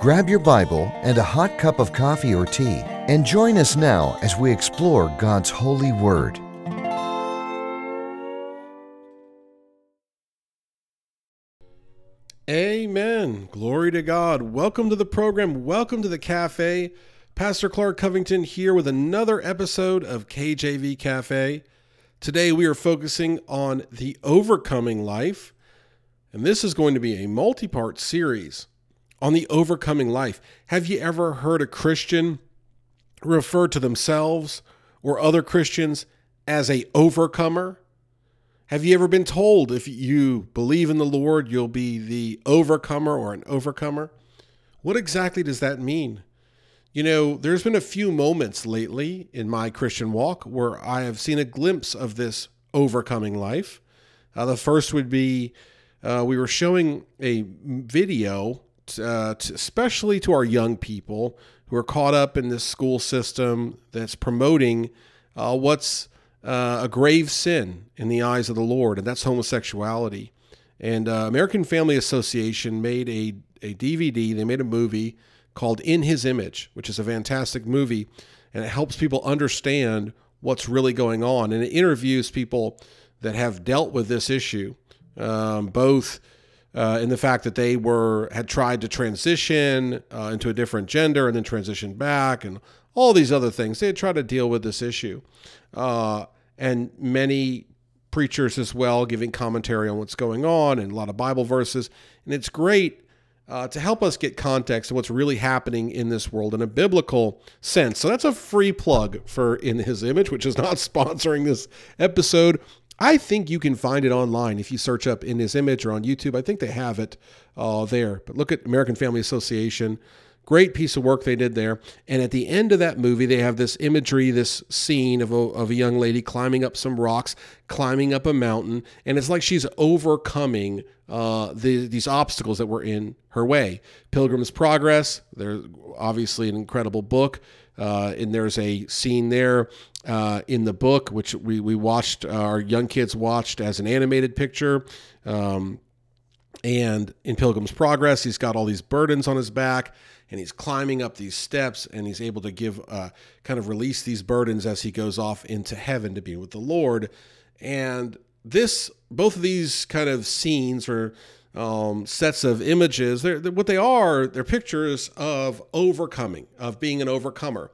Grab your Bible and a hot cup of coffee or tea and join us now as we explore God's holy word. Amen. Glory to God. Welcome to the program. Welcome to the cafe. Pastor Clark Covington here with another episode of KJV Cafe. Today we are focusing on the overcoming life, and this is going to be a multi part series on the overcoming life. Have you ever heard a Christian refer to themselves or other Christians as a overcomer? Have you ever been told if you believe in the Lord, you'll be the overcomer or an overcomer? What exactly does that mean? You know, there's been a few moments lately in my Christian walk where I have seen a glimpse of this overcoming life. Uh, the first would be uh, we were showing a video, uh, to, especially to our young people who are caught up in this school system that's promoting uh, what's uh, a grave sin in the eyes of the Lord, and that's homosexuality. And uh, American Family Association made a, a DVD, they made a movie called In His Image, which is a fantastic movie, and it helps people understand what's really going on. And it interviews people that have dealt with this issue, um, both uh, in the fact that they were had tried to transition uh, into a different gender and then transition back, and all these other things. They had tried to deal with this issue. Uh, and many preachers as well giving commentary on what's going on and a lot of Bible verses. And it's great uh, to help us get context of what's really happening in this world in a biblical sense. So that's a free plug for In His Image, which is not sponsoring this episode. I think you can find it online if you search up In His Image or on YouTube. I think they have it uh, there. But look at American Family Association. Great piece of work they did there. And at the end of that movie, they have this imagery, this scene of a, of a young lady climbing up some rocks, climbing up a mountain. And it's like she's overcoming uh, the, these obstacles that were in her way. Pilgrim's Progress, there's obviously an incredible book. Uh, and there's a scene there uh, in the book, which we, we watched, our young kids watched as an animated picture. Um, and in Pilgrim's Progress, he's got all these burdens on his back and he's climbing up these steps and he's able to give uh, kind of release these burdens as he goes off into heaven to be with the Lord. And this, both of these kind of scenes or um, sets of images, they're, they're, what they are, they're pictures of overcoming, of being an overcomer.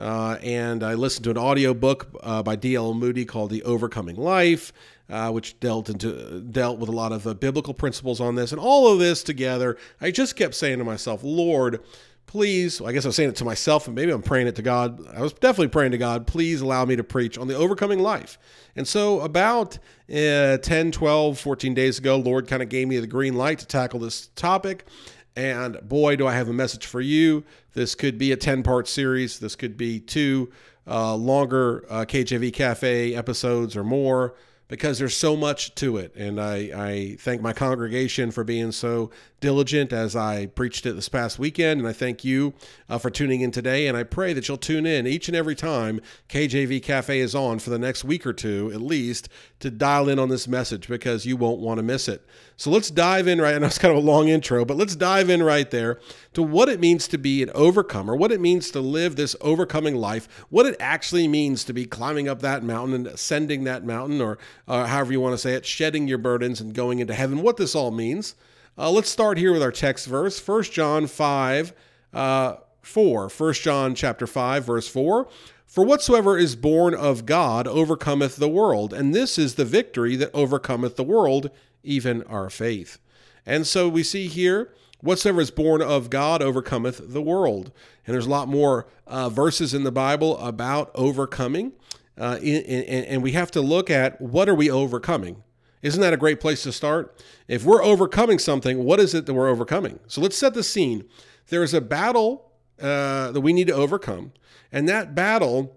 Uh, and I listened to an audio book uh, by D.L. Moody called "The Overcoming Life," uh, which dealt into dealt with a lot of biblical principles on this, and all of this together. I just kept saying to myself, "Lord, please." I guess I'm saying it to myself, and maybe I'm praying it to God. I was definitely praying to God. Please allow me to preach on the overcoming life. And so, about uh, 10, 12, 14 days ago, Lord kind of gave me the green light to tackle this topic. And boy, do I have a message for you. This could be a 10 part series. This could be two uh, longer uh, KJV Cafe episodes or more because there's so much to it. And I, I thank my congregation for being so diligent as I preached it this past weekend. And I thank you uh, for tuning in today. And I pray that you'll tune in each and every time KJV Cafe is on for the next week or two, at least, to dial in on this message because you won't want to miss it. So let's dive in right. I know it's kind of a long intro, but let's dive in right there to what it means to be an overcomer, what it means to live this overcoming life, what it actually means to be climbing up that mountain and ascending that mountain, or uh, however you want to say it, shedding your burdens and going into heaven, what this all means. Uh, let's start here with our text verse, 1 John 5, uh, 4. 1 John chapter 5, verse 4. For whatsoever is born of God overcometh the world, and this is the victory that overcometh the world, even our faith. And so we see here Whatsoever is born of God overcometh the world. And there's a lot more uh, verses in the Bible about overcoming. Uh, in, in, and we have to look at what are we overcoming? Isn't that a great place to start? If we're overcoming something, what is it that we're overcoming? So let's set the scene. There is a battle uh, that we need to overcome. And that battle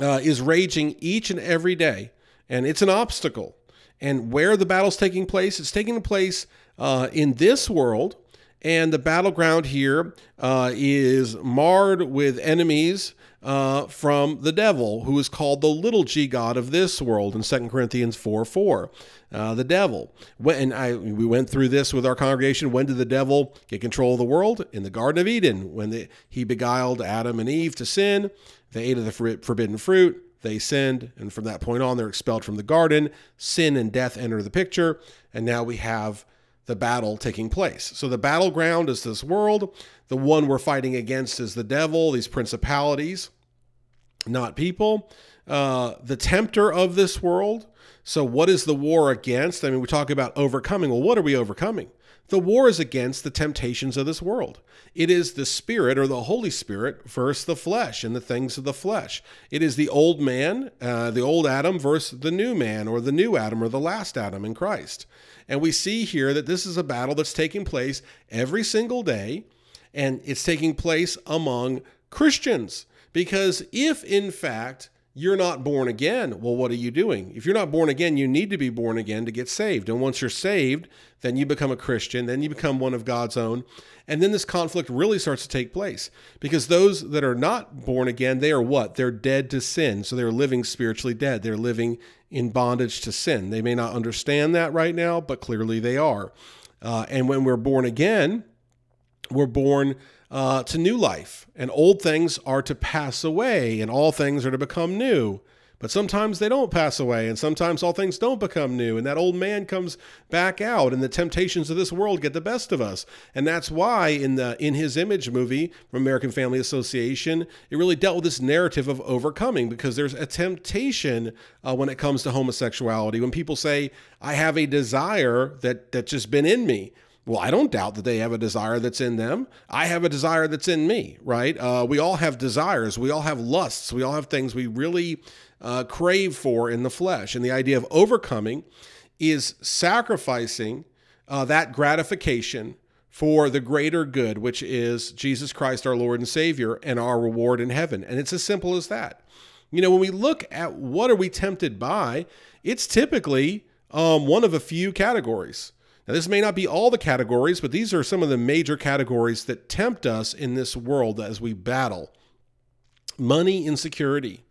uh, is raging each and every day, and it's an obstacle. And where the battle's taking place, it's taking place uh, in this world, and the battleground here uh, is marred with enemies uh, from the devil, who is called the little g god of this world in 2 Corinthians 4 4. Uh, the devil. When I we went through this with our congregation. When did the devil get control of the world? In the Garden of Eden, when the, he beguiled Adam and Eve to sin. They ate of the forbidden fruit. They sinned, and from that point on, they're expelled from the garden. Sin and death enter the picture, and now we have the battle taking place. So the battleground is this world. The one we're fighting against is the devil, these principalities, not people. Uh, the tempter of this world. So, what is the war against? I mean, we talk about overcoming. Well, what are we overcoming? The war is against the temptations of this world. It is the Spirit or the Holy Spirit versus the flesh and the things of the flesh. It is the old man, uh, the old Adam versus the new man or the new Adam or the last Adam in Christ. And we see here that this is a battle that's taking place every single day, and it's taking place among Christians. Because if, in fact, you're not born again. Well, what are you doing? If you're not born again, you need to be born again to get saved. And once you're saved, then you become a Christian, then you become one of God's own. And then this conflict really starts to take place because those that are not born again, they are what? They're dead to sin. So they're living spiritually dead. They're living in bondage to sin. They may not understand that right now, but clearly they are. Uh, and when we're born again, we're born uh, to new life, and old things are to pass away, and all things are to become new. But sometimes they don't pass away, and sometimes all things don't become new, and that old man comes back out, and the temptations of this world get the best of us. And that's why in the in his image movie from American Family Association, it really dealt with this narrative of overcoming, because there's a temptation uh, when it comes to homosexuality. When people say, "I have a desire that that's just been in me," Well, I don't doubt that they have a desire that's in them. I have a desire that's in me, right? Uh, we all have desires. We all have lusts. We all have things we really uh, crave for in the flesh. And the idea of overcoming is sacrificing uh, that gratification for the greater good, which is Jesus Christ, our Lord and Savior, and our reward in heaven. And it's as simple as that. You know, when we look at what are we tempted by, it's typically um, one of a few categories. Now, this may not be all the categories, but these are some of the major categories that tempt us in this world as we battle money insecurity.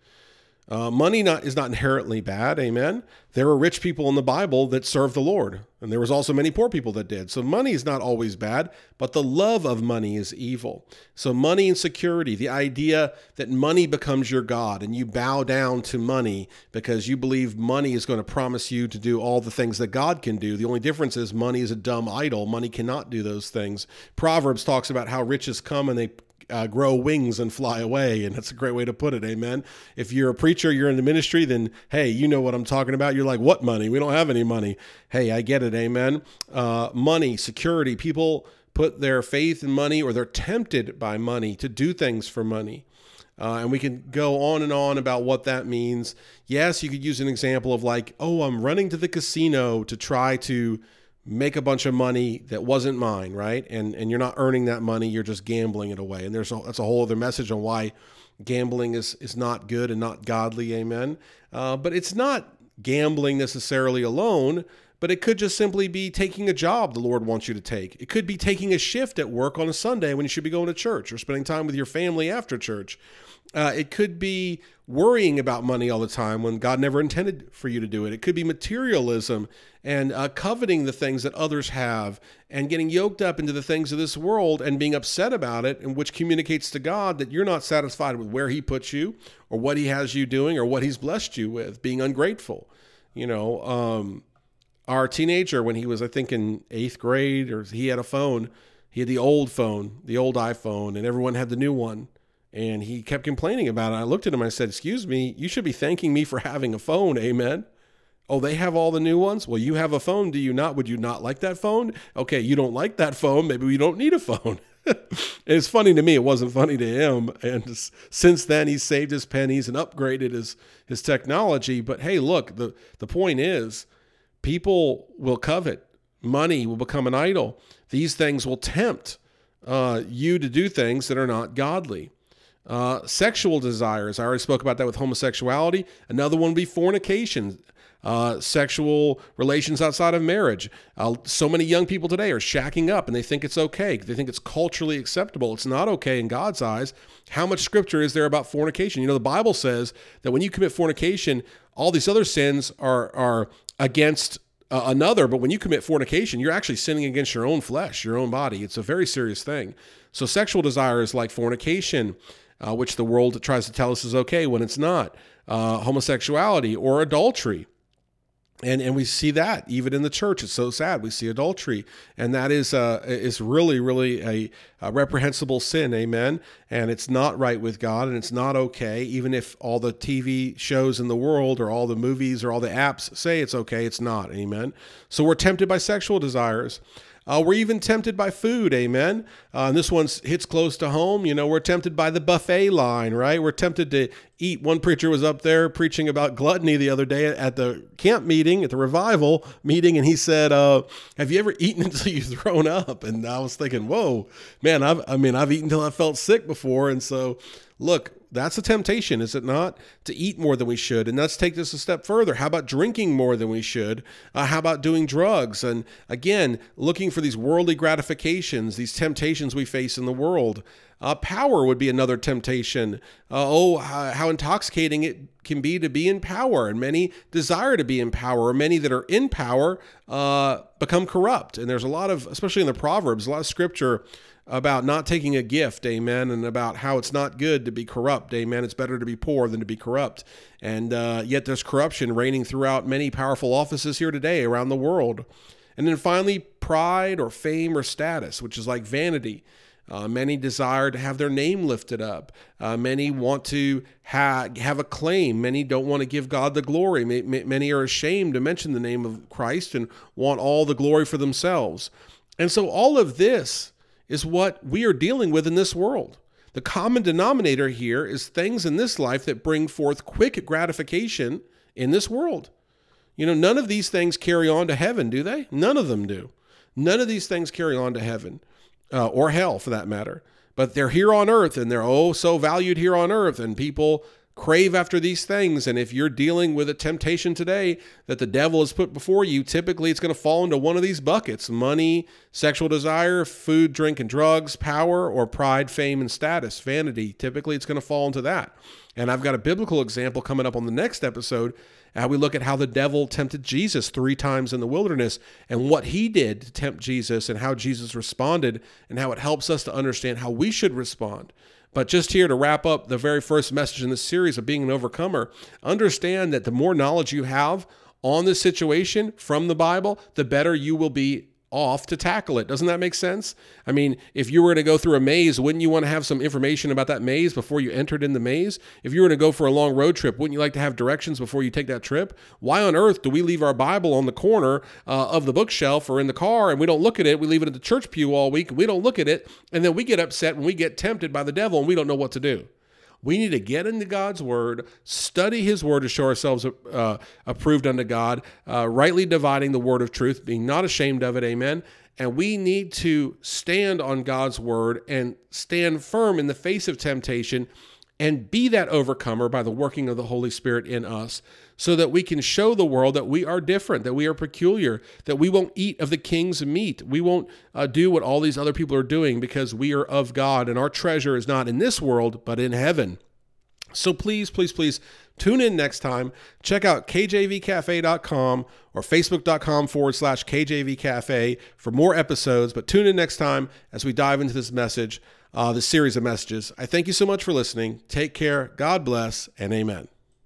Uh, money not is not inherently bad, amen. There were rich people in the Bible that served the Lord, and there was also many poor people that did. So money is not always bad, but the love of money is evil. So money and security, the idea that money becomes your god and you bow down to money because you believe money is going to promise you to do all the things that God can do. The only difference is money is a dumb idol. Money cannot do those things. Proverbs talks about how riches come and they uh, grow wings and fly away. And that's a great way to put it. Amen. If you're a preacher, you're in the ministry, then hey, you know what I'm talking about. You're like, what money? We don't have any money. Hey, I get it. Amen. Uh, money, security. People put their faith in money or they're tempted by money to do things for money. Uh, and we can go on and on about what that means. Yes, you could use an example of like, oh, I'm running to the casino to try to make a bunch of money that wasn't mine, right? And and you're not earning that money, you're just gambling it away. And there's a, that's a whole other message on why gambling is is not good and not godly. Amen. Uh, but it's not gambling necessarily alone. But it could just simply be taking a job the Lord wants you to take. It could be taking a shift at work on a Sunday when you should be going to church or spending time with your family after church. Uh, it could be worrying about money all the time when God never intended for you to do it. It could be materialism and uh, coveting the things that others have and getting yoked up into the things of this world and being upset about it, and which communicates to God that you're not satisfied with where He puts you or what He has you doing or what He's blessed you with, being ungrateful. You know, um, our teenager, when he was, I think, in eighth grade, or he had a phone, he had the old phone, the old iPhone, and everyone had the new one and he kept complaining about it. I looked at him. I said, "Excuse me, you should be thanking me for having a phone." Amen. Oh, they have all the new ones? Well, you have a phone, do you not? Would you not like that phone? Okay, you don't like that phone. Maybe we don't need a phone. it's funny to me. It wasn't funny to him. And since then, he's saved his pennies and upgraded his, his technology. But hey, look, the, the point is people will covet. Money will become an idol. These things will tempt uh, you to do things that are not godly. Uh, sexual desires. I already spoke about that with homosexuality. Another one would be fornication. Uh, sexual relations outside of marriage. Uh, so many young people today are shacking up and they think it's okay. They think it's culturally acceptable. It's not okay in God's eyes. How much scripture is there about fornication? You know, the Bible says that when you commit fornication, all these other sins are are against uh, another, but when you commit fornication, you're actually sinning against your own flesh, your own body. It's a very serious thing. So, sexual desire is like fornication, uh, which the world tries to tell us is okay when it's not. Uh, homosexuality or adultery and and we see that even in the church. It's so sad. We see adultery. And that is uh is really really a, a, reprehensible sin. Amen. And it's not right with god and it's not okay. Even if all the tv shows in the world or all the movies or all the apps say it's okay it's not. Amen. So we're tempted by sexual desires uh, we're even tempted by food, amen. Uh, and this one hits close to home. You know, we're tempted by the buffet line, right? We're tempted to eat. One preacher was up there preaching about gluttony the other day at the camp meeting, at the revival meeting, and he said, uh, "Have you ever eaten until you've thrown up?" And I was thinking, "Whoa, man! I've, I mean, I've eaten until I felt sick before." And so, look, that's a temptation, is it not? To eat more than we should. And let's take this a step further. How about drinking more than we should? Uh, how about doing drugs? And again, looking for these worldly gratifications, these temptations we face in the world. Uh, power would be another temptation. Uh, oh, how intoxicating it can be to be in power. And many desire to be in power, or many that are in power uh, become corrupt. And there's a lot of, especially in the Proverbs, a lot of scripture about not taking a gift, amen, and about how it's not good to be corrupt, amen. It's better to be poor than to be corrupt. And uh, yet there's corruption reigning throughout many powerful offices here today around the world. And then finally, pride or fame or status, which is like vanity. Uh, many desire to have their name lifted up. Uh, many want to ha- have a claim. Many don't want to give God the glory. Many are ashamed to mention the name of Christ and want all the glory for themselves. And so, all of this is what we are dealing with in this world. The common denominator here is things in this life that bring forth quick gratification in this world. You know, none of these things carry on to heaven, do they? None of them do. None of these things carry on to heaven uh, or hell for that matter. But they're here on earth and they're oh so valued here on earth, and people crave after these things. And if you're dealing with a temptation today that the devil has put before you, typically it's going to fall into one of these buckets money, sexual desire, food, drink, and drugs, power, or pride, fame, and status, vanity. Typically it's going to fall into that. And I've got a biblical example coming up on the next episode. How we look at how the devil tempted Jesus three times in the wilderness and what he did to tempt Jesus and how Jesus responded and how it helps us to understand how we should respond. But just here to wrap up the very first message in this series of being an overcomer, understand that the more knowledge you have on the situation from the Bible, the better you will be off to tackle it. Doesn't that make sense? I mean, if you were to go through a maze, wouldn't you want to have some information about that maze before you entered in the maze? If you were to go for a long road trip, wouldn't you like to have directions before you take that trip? Why on earth do we leave our Bible on the corner uh, of the bookshelf or in the car and we don't look at it? We leave it at the church pew all week. We don't look at it. And then we get upset when we get tempted by the devil and we don't know what to do. We need to get into God's word, study his word to show ourselves uh, approved unto God, uh, rightly dividing the word of truth, being not ashamed of it. Amen. And we need to stand on God's word and stand firm in the face of temptation and be that overcomer by the working of the Holy Spirit in us so that we can show the world that we are different, that we are peculiar, that we won't eat of the king's meat. We won't uh, do what all these other people are doing because we are of God and our treasure is not in this world, but in heaven. So please, please, please tune in next time. Check out kjvcafe.com or facebook.com forward slash kjvcafe for more episodes. But tune in next time as we dive into this message uh, the series of messages. I thank you so much for listening. Take care. God bless and amen.